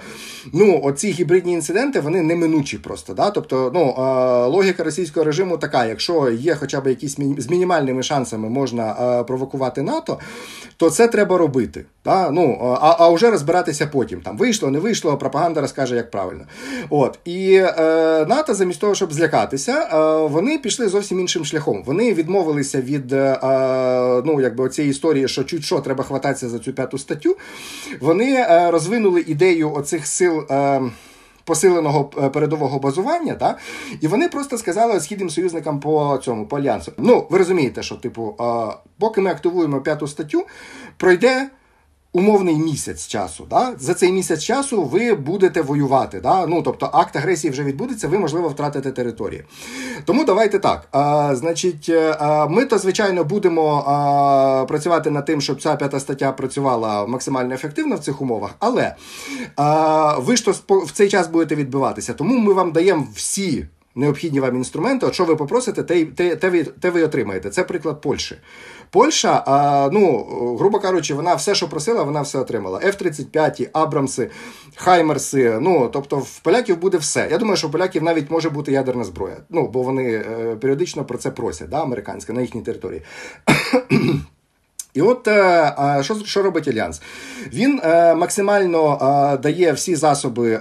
ну, оці гібридні інциденти вони неминучі просто. Да? Тобто ну, а, логіка російського режиму така: якщо є хоча б якісь з мінімальними шансами можна а, провокувати НАТО, то це треба робити. Да? Ну, А а вже розбиратися потім. Там Вийшло, не вийшло, пропаганда розкаже, як правильно. От. І е, НАТО, замість того, щоб злякатися, е, вони пішли зовсім іншим шляхом. Вони відмовилися від е, ну, якби цієї історії, що чуть що треба хвататися за цю п'яту статтю. Вони розвинули ідею оцих сил. Посиленого передового базування, та і вони просто сказали східним союзникам по цьому по альянсу. Ну ви розумієте, що типу, поки ми активуємо п'яту статтю, пройде умовний місяць часу. Да? За цей місяць часу ви будете воювати. Да? Ну, Тобто акт агресії вже відбудеться, ви, можливо, втратите території. Тому давайте так. А, Значить, а, ми то, звичайно, будемо а, працювати над тим, щоб ця п'ята стаття працювала максимально ефективно в цих умовах, але а, ви ж то в цей час будете відбиватися. Тому ми вам даємо всі необхідні вам інструменти. От що ви попросите, те, те, те, ви, те ви отримаєте. Це приклад Польщі. Польща, а, ну, грубо кажучи, вона все, що просила, вона все отримала. F-35, Абрамси, Хаймерси. Ну, тобто, в поляків буде все. Я думаю, що в поляків навіть може бути ядерна зброя. Ну, бо вони е, періодично про це просять, да, американська, на їхній території. І от е, що що робить Альянс? Він е, максимально е, дає всі засоби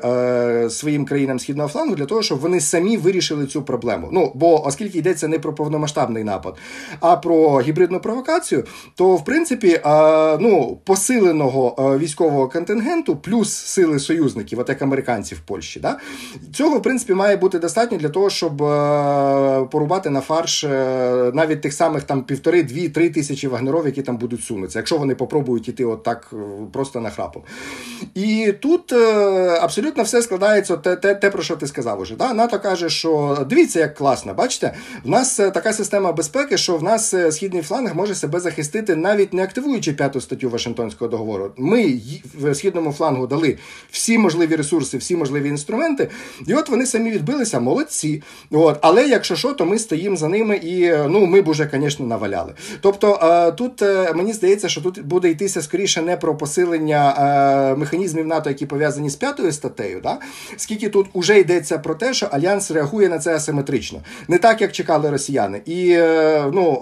своїм країнам східного флангу для того, щоб вони самі вирішили цю проблему. Ну бо оскільки йдеться не про повномасштабний напад, а про гібридну провокацію, то в принципі ну, посиленого військового контингенту плюс сили союзників, от як американців в Польщі, да, цього в принципі має бути достатньо для того, щоб порубати на фарш навіть тих самих там півтори, дві, три тисячі вагнеров, які там будуть сунутися, якщо вони попробують іти от так е, просто на храпом. І тут е, абсолютно все складається те, те, те, про що ти сказав уже. Да? НАТО каже, що дивіться, як класно, бачите, в нас е, така система безпеки, що в нас східний фланг може себе захистити, навіть не активуючи п'яту статтю Вашингтонського договору. Ми в східному флангу дали всі можливі ресурси, всі можливі інструменти, і от вони самі відбилися, молодці. От. Але якщо що, то ми стоїмо за ними і ну, ми б уже, звісно, наваляли. Тобто тут мені здається, що тут буде йтися скоріше не про посилення е, механізмів НАТО, які пов'язані з п'ятою статтею, да? скільки тут уже йдеться про те, що альянс реагує на це асиметрично, не так як чекали росіяни. І е, ну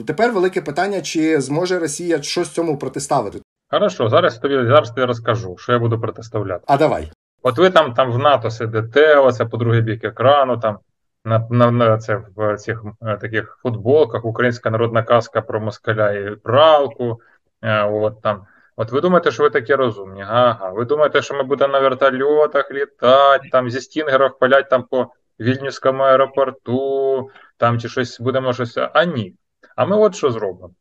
е, тепер велике питання, чи зможе Росія щось цьому протиставити. Хорошо, зараз тобі зараз тобі розкажу, що я буду протиставляти. А давай. От ви там там в НАТО сидите, оце по другий бік екрану там на на, на це в цих е, таких футболках, українська народна казка про москаля і пралку. Е, от там. От ви думаєте, що ви такі розумні? Ага. Ви думаєте, що ми будемо на вертольотах літати, там зі стінгерів палять там по Вільнюському аеропорту, там чи щось будемо щось. А ні. А ми от що зробимо?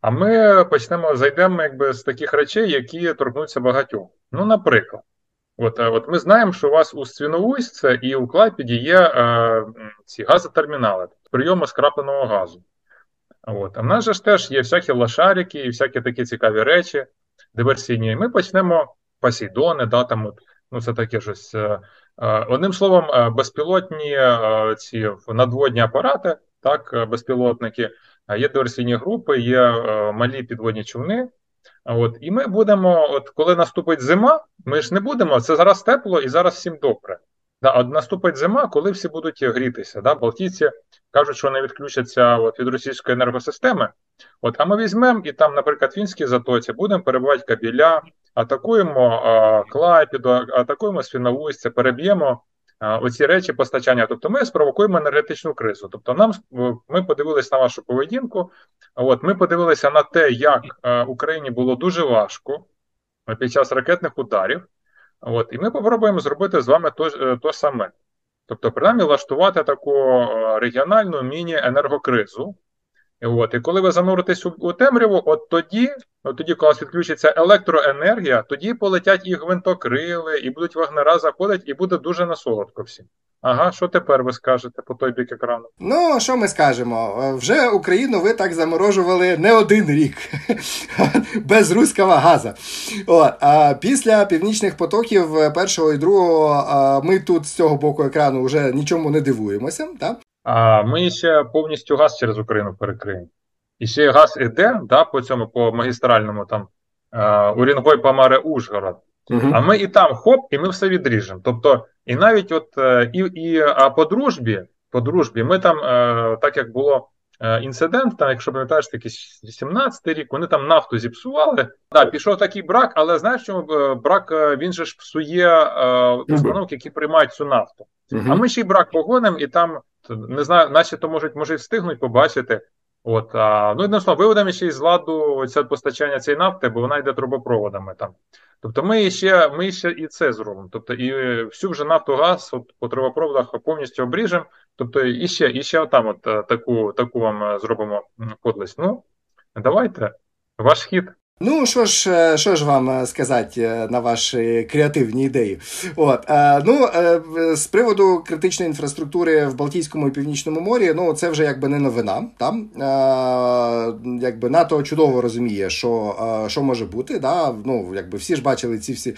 А ми почнемо зайдемо якби з таких речей, які торкнуться багатьох. Ну, наприклад. От е, от ми знаємо, що у вас у Свіновуйське і у Клайпіді є е, ці газотермінали, прийому скрапленого газу. От. А в нас же ж теж є всякі лошарики і всякі такі цікаві речі, диверсійні. Ми почнемо Посейдони, да, там, от, ну це таке щось. Е, е, одним словом, е, безпілотні е, ці надводні апарати, так, безпілотники, є диверсійні групи, є малі підводні човни. От, І ми будемо, от коли наступить зима, ми ж не будемо. Це зараз тепло і зараз всім добре. Да, От наступить зима, коли всі будуть грітися. Да? Балтійці кажуть, що вони відключаться от, від російської енергосистеми. От, А ми візьмемо і там, наприклад, в Фінській затоці будемо перебувати кабіля, атакуємо а, Клайпіду, атакуємо Свіновустя, переб'ємо оці речі постачання. Тобто ми спровокуємо енергетичну кризу. Тобто, нам ми подивилися на вашу поведінку. От ми подивилися на те, як Україні було дуже важко під час ракетних ударів. От, І ми попробуємо зробити з вами то, е, то саме. Тобто, принаймні, влаштувати таку регіональну міні-енергокризу. От, І коли ви зануритесь у, у темряву, от тоді Ну, тоді, коли відключиться електроенергія, тоді полетять і гвинтокрили, і будуть вагнера заходити, і буде дуже насолодко всім. Ага, що тепер ви скажете по той бік екрану? Ну, що ми скажемо? Вже Україну ви так заморожували не один рік без руського газу. От, а Після північних потоків першого і другого ми тут з цього боку екрану вже нічому не дивуємося. Так? А ми ще повністю газ через Україну перекриємо. І ще газ іде да, по цьому, по магістральному там е, Урінгой Памаре Ужгород. Uh-huh. А ми і там хоп, і ми все відріжемо. Тобто, і навіть от е, і і а по дружбі, по дружбі, ми там, е, так як було інцидент, там, якщо пам'ятаєш, такий 18-й рік, вони там нафту зіпсували. Так, пішов такий брак, але знаєш, чому брак він же ж псує установки, які приймають цю нафту. А ми ще й брак погонимо, і там не знаю, наче то можуть може встигнуть побачити. От, а, Ну, одним словом, виведемо ще із ладу це постачання цієї нафти, бо вона йде трубопроводами там. Тобто ми ще ми ще і це зробимо. Тобто і всю вже нафту газ от, по трубопроводах повністю обріжемо. Тобто і ще і ще там от е, таку таку вам е, зробимо подлість. Ну, давайте, ваш хід. Ну, що ж е, що ж вам е, сказати е, на ваші креативні ідеї? От, ну, З приводу критичної інфраструктури в Балтійському і Північному морі, ну це вже якби не новина. Там якби НАТО чудово розуміє, що що може бути. Да? Ну, якби Всі ж бачили ці всі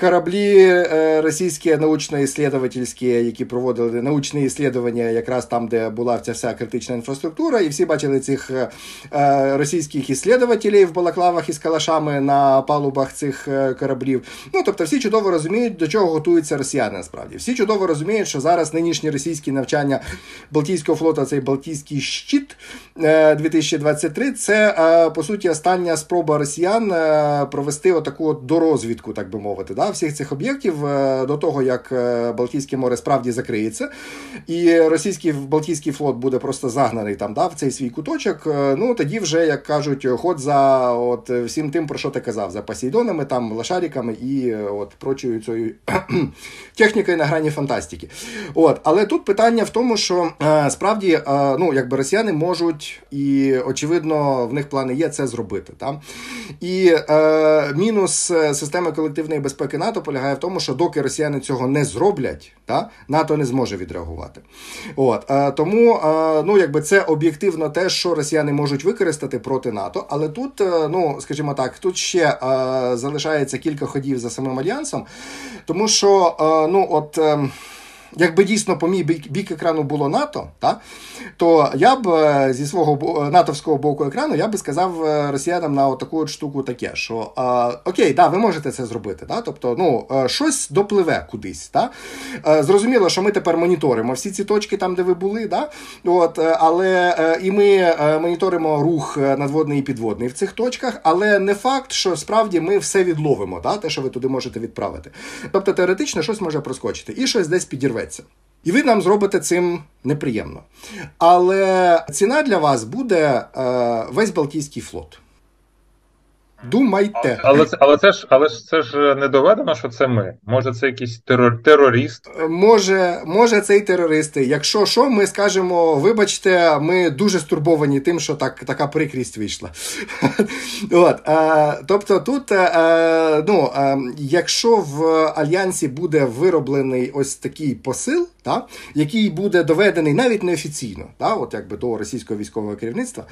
кораблі російські научно-іслідовательські, які проводили научні іслідування якраз там, де була ця вся критична інфраструктура, і всі бачили цих російських іслідователів балаклавах із калашами на палубах цих е, кораблів. Ну тобто, всі чудово розуміють, до чого готуються росіяни. Насправді всі чудово розуміють, що зараз нинішні російські навчання Балтійського флоту, цей Балтійський щит 2023 це е, по суті остання спроба росіян е, провести отаку от дорозвідку, так би мовити, да, всіх цих об'єктів е, до того, як Балтійське море справді закриється, і російський Балтійський флот буде просто загнаний там да, в цей свій куточок. Ну тоді вже як кажуть, ход за от всім тим, про що ти казав, за Посейдонами, там лошариками і от прочою цією технікою на грані фантастики. От, але тут питання в тому, що справді ну якби росіяни можуть і очевидно, в них плани є це зробити. Та? І е, мінус е, системи колективної безпеки НАТО полягає в тому, що доки росіяни цього не зроблять, та, НАТО не зможе відреагувати. От, е, Тому е, ну, якби це об'єктивно те, що росіяни можуть використати проти НАТО, але тут, е, ну скажімо так, тут ще е, залишається кілька ходів за самим альянсом, тому що е, ну от. Якби дійсно по мій бік, бік екрану було НАТО, та, то я б е, зі свого е, натовського боку екрану я би сказав е, росіянам на таку от штуку таке, що а, окей, да, ви можете це зробити. Та, тобто, ну, щось допливе кудись. Та. Зрозуміло, що ми тепер моніторимо всі ці точки там, де ви були, да, от, але і ми моніторимо рух надводний і підводний в цих точках, але не факт, що справді ми все відловимо, та, те, що ви туди можете відправити. Тобто теоретично щось може проскочити і щось десь підірветься зірветься. І ви нам зробите цим неприємно. Але ціна для вас буде е, весь Балтійський флот. Думайте. Але це але це ж але ж це ж не доведено, що це ми. Може, це якийсь терор, терорист? Може, може, це і терористи. Якщо що, ми скажемо, вибачте, ми дуже стурбовані тим, що так, така прикрість вийшла. От, е, Тобто, тут, е, ну, е, якщо в альянсі буде вироблений ось такий посил, та, який буде доведений навіть неофіційно, та, от якби до російського військового керівництва,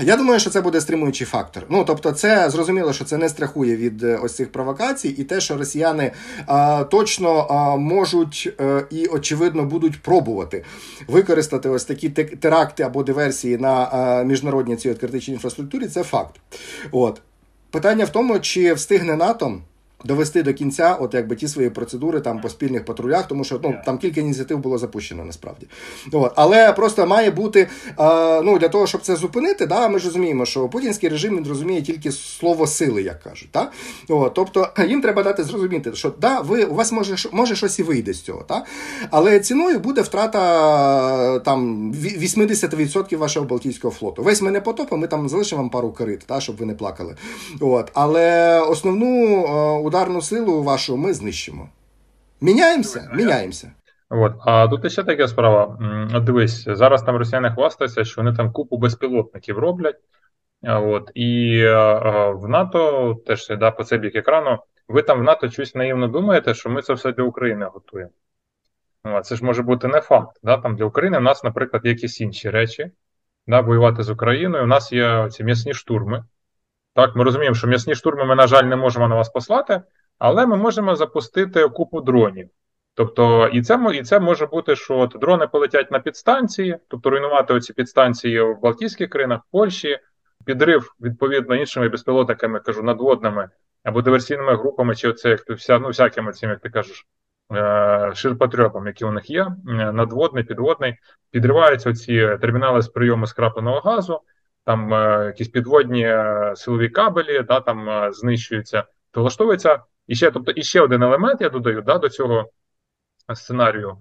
я думаю, що це буде стримуючий фактор. Ну, тобто, це зрозуміло, що це не страхує від е, ось цих провокацій, і те, що росіяни а, точно а, можуть а, е, і очевидно будуть пробувати використати ось такі теракти або диверсії на міжнародній цій критичній інфраструктурі, це факт. От. Питання в тому, чи встигне НАТО довести до кінця, от якби ті свої процедури там по спільних патрулях, тому що ну там кілька ініціатив було запущено насправді. От. Але просто має бути е, ну для того, щоб це зупинити, да, ми ж розуміємо, що путінський режим він розуміє тільки слово сили, як кажуть. Да? От. Тобто їм треба дати зрозуміти, що да, ви у вас може може щось і вийде з цього, та? але ціною буде втрата там 80% вашого Балтійського флоту. Весь ми не потопимо, ми там залишимо вам пару корит, та, щоб ви не плакали. От. Але основну е, ударну силу вашу ми знищимо. Міняємося? Міняємося. От. А тут ще така справа. Дивись, зараз там росіяни хвастаються, що вони там купу безпілотників роблять. От. І в НАТО теж да, по цей бік екрану. Ви там в НАТО щось наївно думаєте, що ми це все для України готуємо. От. Це ж може бути не факт. Да? Там Для України у нас, наприклад, якісь інші речі. Да, Воювати з Україною. У нас є ці м'ясні штурми. Так, ми розуміємо, що м'ясні штурми ми, на жаль, не можемо на вас послати, але ми можемо запустити купу дронів. Тобто, і це і це може бути, що от дрони полетять на підстанції, тобто руйнувати оці підстанції в Балтійських країнах, в Польщі, підрив відповідно іншими безпілотниками, кажу, надводними або диверсійними групами, чи оце як вся, ну, всякими цим, як ти кажеш, е, які у них є, надводний, підводний, підриваються ці термінали з прийому скрапленого газу там е, якісь підводні е, силові кабелі, да, там е, знищуються, то влаштовується і ще, тобто, і ще один елемент, я додаю да, до цього сценарію е,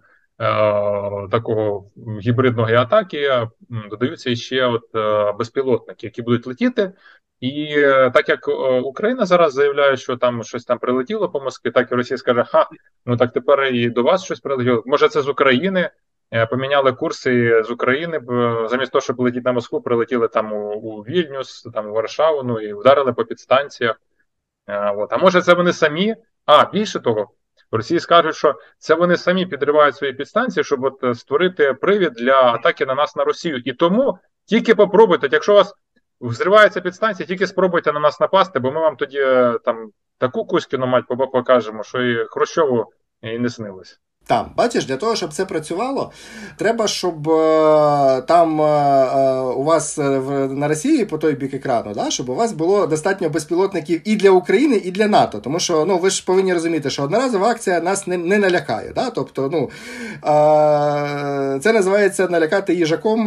такого гібридної атаки, додаються ще от е, безпілотники, які будуть летіти. І так як Україна зараз заявляє, що там щось там прилетіло по Москві, так і Росія скаже, ха, ну так тепер і до вас щось прилетіло. Може, це з України, поміняли курси з України, замість того, щоб летіти на Москву, прилетіли там у, у Вільнюс, там у Варшаву, ну і вдарили по підстанціях. Е, от. а може, це вони самі? А більше того, в Росії скажуть, що це вони самі підривають свої підстанції, щоб от е, створити привід для атаки на нас на Росію. І тому тільки попробуйте, якщо у вас взривається підстанція, тільки спробуйте на нас напасти, бо ми вам тоді там таку кузькіну мать покажемо, що і Хрущову і не снилось. Там, бачиш, для того, щоб це працювало, треба, щоб е, там е, е у вас на Росії по той бік екрану, да, щоб у вас було достатньо безпілотників і для України, і для НАТО. Тому що ну, ви ж повинні розуміти, що одноразова акція нас не не налякає. Да? Тобто, ну, Це називається налякати їжаком,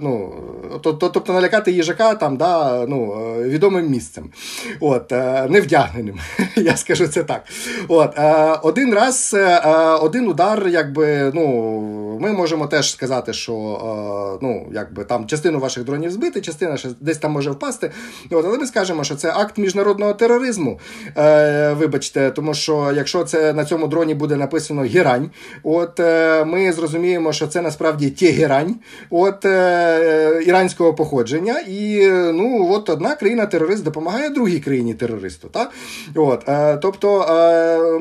ну, тобто налякати їжака там, да, ну, відомим місцем. От, Невдягненим. Я скажу це так. От, Один раз один удар, якби, ну, ми можемо теж сказати, що е, ну, якби, там частину ваших дронів збити, частина ще десь там може впасти. От, Але ми скажемо, що це акт міжнародного тероризму. Е, Вибачте, тому що якщо це на цьому дроні буде написано Герань, от е, ми зрозуміємо, що це насправді Тегерань, от е, іранського походження. І ну, от одна країна-терорист допомагає другій країні терористу. Так? От, Тобто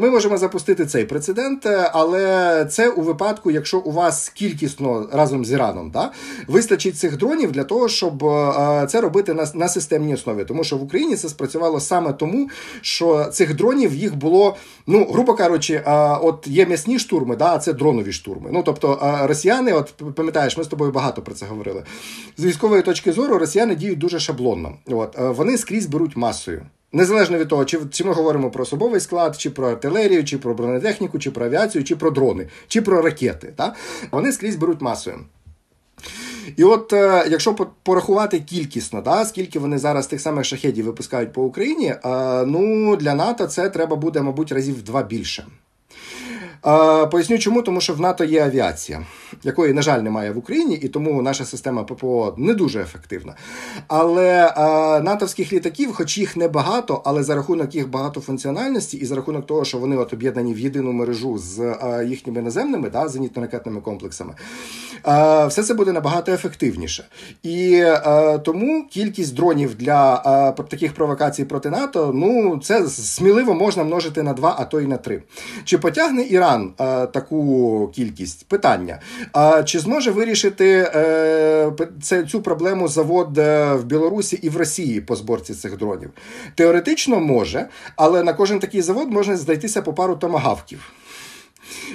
ми можемо запустити цей прецедент але це у випадку, якщо у вас кількісно разом з Іраном да, вистачить цих дронів для того, щоб е, це робити на на системній основі. Тому що в Україні це спрацювало саме тому, що цих дронів їх було, ну, грубо кажучи, е, от є м'ясні штурми, да, а це дронові штурми. Ну, тобто е, росіяни, от пам'ятаєш, ми з тобою багато про це говорили. З військової точки зору росіяни діють дуже шаблонно. От, Вони скрізь беруть масою. Незалежно від того, чи чи ми говоримо про особовий склад, чи про артилерію, чи про бронетехніку, чи про авіацію, чи про дрони, чи про ракети. Та? Вони скрізь беруть масою. І от е, якщо порахувати кількісно, да, скільки вони зараз тих самих шахедів випускають по Україні, е, ну для НАТО це треба буде, мабуть, разів в два більше. Поясню, чому, тому що в НАТО є авіація, якої, на жаль, немає в Україні, і тому наша система ППО не дуже ефективна. Але натовських літаків, хоч їх небагато, але за рахунок їх багатофункціональності і за рахунок того, що вони от об'єднані в єдину мережу з їхніми наземними да, зенітно-ракетними комплексами, все це буде набагато ефективніше. І тому кількість дронів для таких провокацій проти НАТО ну це сміливо можна множити на два, а то й на три. Чи потягне Іран? Е, таку кількість питання. А чи зможе вирішити е, це, цю проблему завод е, в Білорусі і в Росії по зборці цих дронів? Теоретично може, але на кожен такий завод можна знайтися по пару томагавків.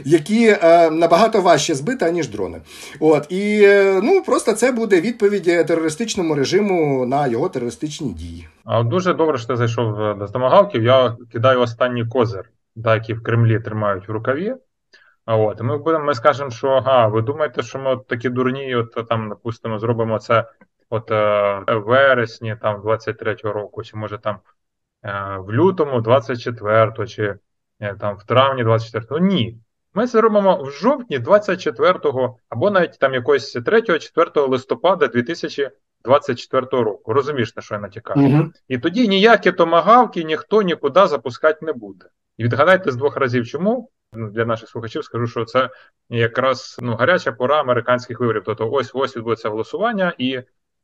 Які е, набагато важче збити, аніж дрони. От І е, ну просто це буде відповідь терористичному режиму на його терористичні дії. Дуже добре, що ти зайшов до томагавків. Я кидаю останній козир які в Кремлі тримають в рукаві. От, Ми будемо, ми скажемо, що ага, ви думаєте, що ми от такі дурні, от там, допустимо, зробимо це от е, вересні там 23-го року, чи може там е, в лютому 24-го, чи е, там в травні 24-го. Ні. Ми це робимо в жовтні 24-го, або навіть там якогось 3-4 листопада 2024 року. Розумієш, на що я натякаю? Mm-hmm. І тоді ніякі томагавки ніхто нікуди запускати не буде. І відгадайте з двох разів, чому ну, для наших слухачів скажу, що це якраз ну гаряча пора американських виборів. Тобто, ось ось відбудеться голосування, і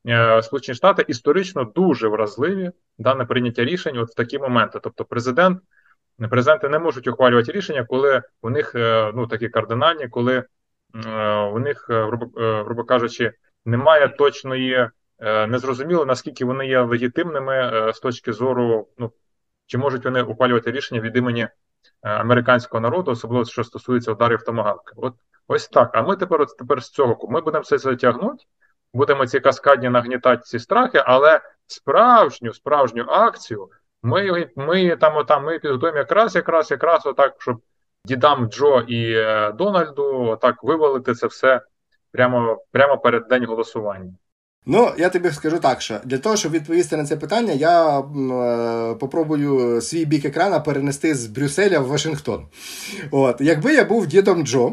е, Сполучені Штати історично дуже вразливі дане прийняття рішень от в такі моменти. Тобто, президент президенти не можуть ухвалювати рішення, коли у них е, ну такі кардинальні, коли е, у них, е, грубо, е, грубо кажучи, немає точної. Е, незрозуміло наскільки вони є легітимними з точки зору ну чи можуть вони ухвалювати рішення від імені е, американського народу, особливо що стосується ударів томагавки. От ось так. А ми тепер тепер з цього ми будемо це затягнути, будемо ці каскадні нагнітати ці страхи, але справжню справжню акцію ми ми там отам ми підготуємо якраз, якраз, якраз отак, щоб дідам Джо і е, Дональду отак вивалити це все прямо, прямо перед день голосування. Ну, я тобі скажу так, що для того, щоб відповісти на це питання, я е, попробую свій бік екрана перенести з Брюсселя в Вашингтон. От, Якби я був дідом Джо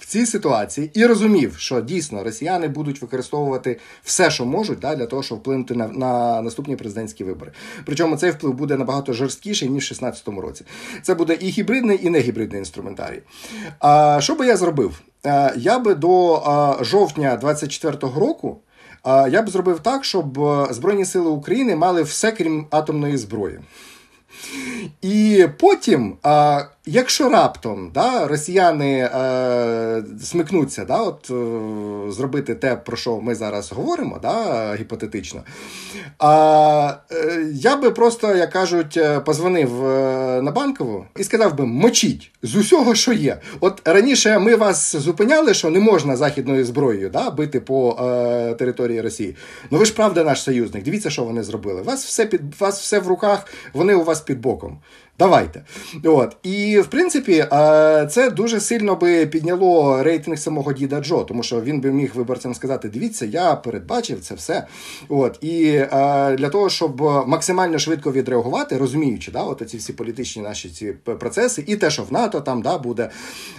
в цій ситуації і розумів, що дійсно росіяни будуть використовувати все, що можуть, да, для того, щоб вплинути на на наступні президентські вибори. Причому цей вплив буде набагато жорсткіший, ніж в 2016 році. Це буде і гібридний, і негібридний інструментарій. А що би я зробив? Е, я би до е, жовтня 2024 року я б зробив так, щоб е, Збройні Сили України мали все крім атомної зброї. І потім, Якщо раптом да, росіяни е, смикнуться, да, от, е, зробити те, про що ми зараз говоримо, да, гіпотетично, е, я би просто, як кажуть, е, позвонив е, на банкову і сказав би: мочіть з усього, що є. От раніше ми вас зупиняли, що не можна західною зброєю да, бити по е, території Росії. Ну ви ж правда наш союзник. Дивіться, що вони зробили. Вас все під вас все в руках, вони у вас під боком. Давайте. От. І в принципі, це дуже сильно би підняло рейтинг самого діда Джо, тому що він би міг виборцям сказати: дивіться, я передбачив це все. От. І для того, щоб максимально швидко відреагувати, розуміючи, да, от ці всі політичні наші ці процеси, і те, що в НАТО там да, буде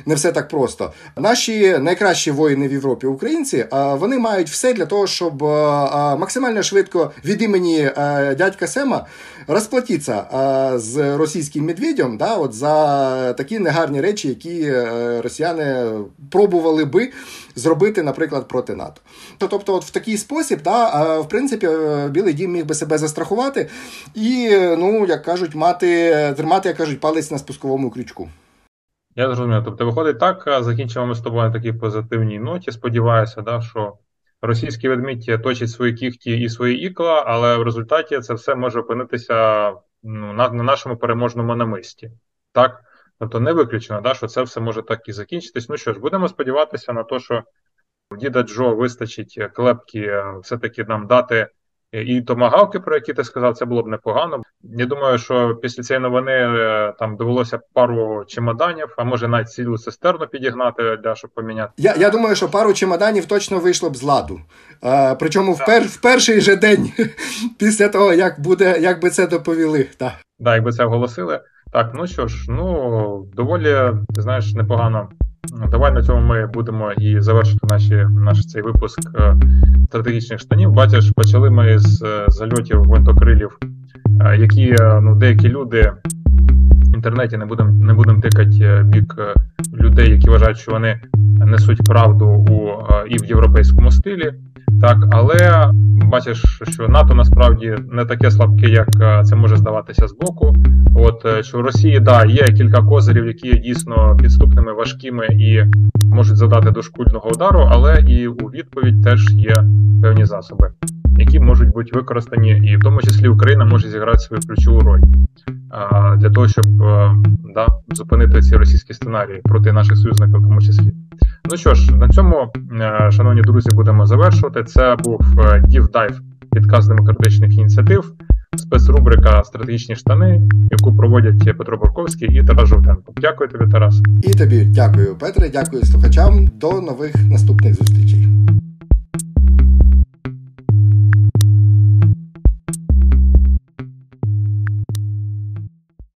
не все так просто. Наші найкращі воїни в Європі, українці, вони мають все для того, щоб максимально швидко від імені дядька Сема розплатитися з російським медведем да, от за такі негарні речі, які е, росіяни пробували би зробити, наприклад, проти НАТО. Тобто, от в такий спосіб, да, в принципі, е, Білий Дім міг би себе застрахувати і, ну, як кажуть, мати тримати, як кажуть, палець на спусковому крючку. Я зрозумів. Тобто, виходить так, закінчимо ми з тобою на такій позитивній ноті. Сподіваюся, да, що російський ведмідь точить свої кіхті і свої ікла, але в результаті це все може опинитися ну, на, на нашому переможному намисті. Так? Тобто не виключено, да, що це все може так і закінчитись. Ну що ж, будемо сподіватися на те, що діда Джо вистачить клепки е, все-таки нам дати і томагавки, про які ти сказав, це було б непогано. Я думаю, що після цієї новини е, там довелося пару чемоданів, а може навіть цілу цистерну підігнати, для щоб поміняти. Я я думаю, що пару чемоданів точно вийшло б з ладу. А, Причому в, пер, в перший же день після того, як буде, як би це доповіли. Так, да, якби це оголосили. Так, ну що ж, ну доволі знаєш непогано. Давай на цьому ми будемо і завершити наші, наш цей випуск е, стратегічних штанів. Бачиш, почали ми з е, зальотів гвинтокрилів, е, які ну, деякі люди в інтернеті не будемо не будем тикати бік людей, які вважають, що вони несуть правду у і в європейському стилі. Так, але бачиш, що НАТО насправді не таке слабке, як е, це може здаватися з боку. От е, що в Росії да є кілька козирів, які є дійсно підступними, важкими і можуть задати дошкульного удару, але і у відповідь теж є певні засоби, які можуть бути використані, і в тому числі Україна може зіграти свою ключову роль для того, щоб е, да, зупинити ці російські сценарії проти наших союзників, в тому числі. Ну що ж, на цьому, е, шановні друзі, будемо завершувати. Це був Дів Дайв підказ демократичних ініціатив, спецрубрика Стратегічні штани, яку проводять Петро Борковський і Тарас Жовтенко. Дякую тобі, Тарас. І тобі дякую, Петре. Дякую слухачам. До нових наступних зустрічей.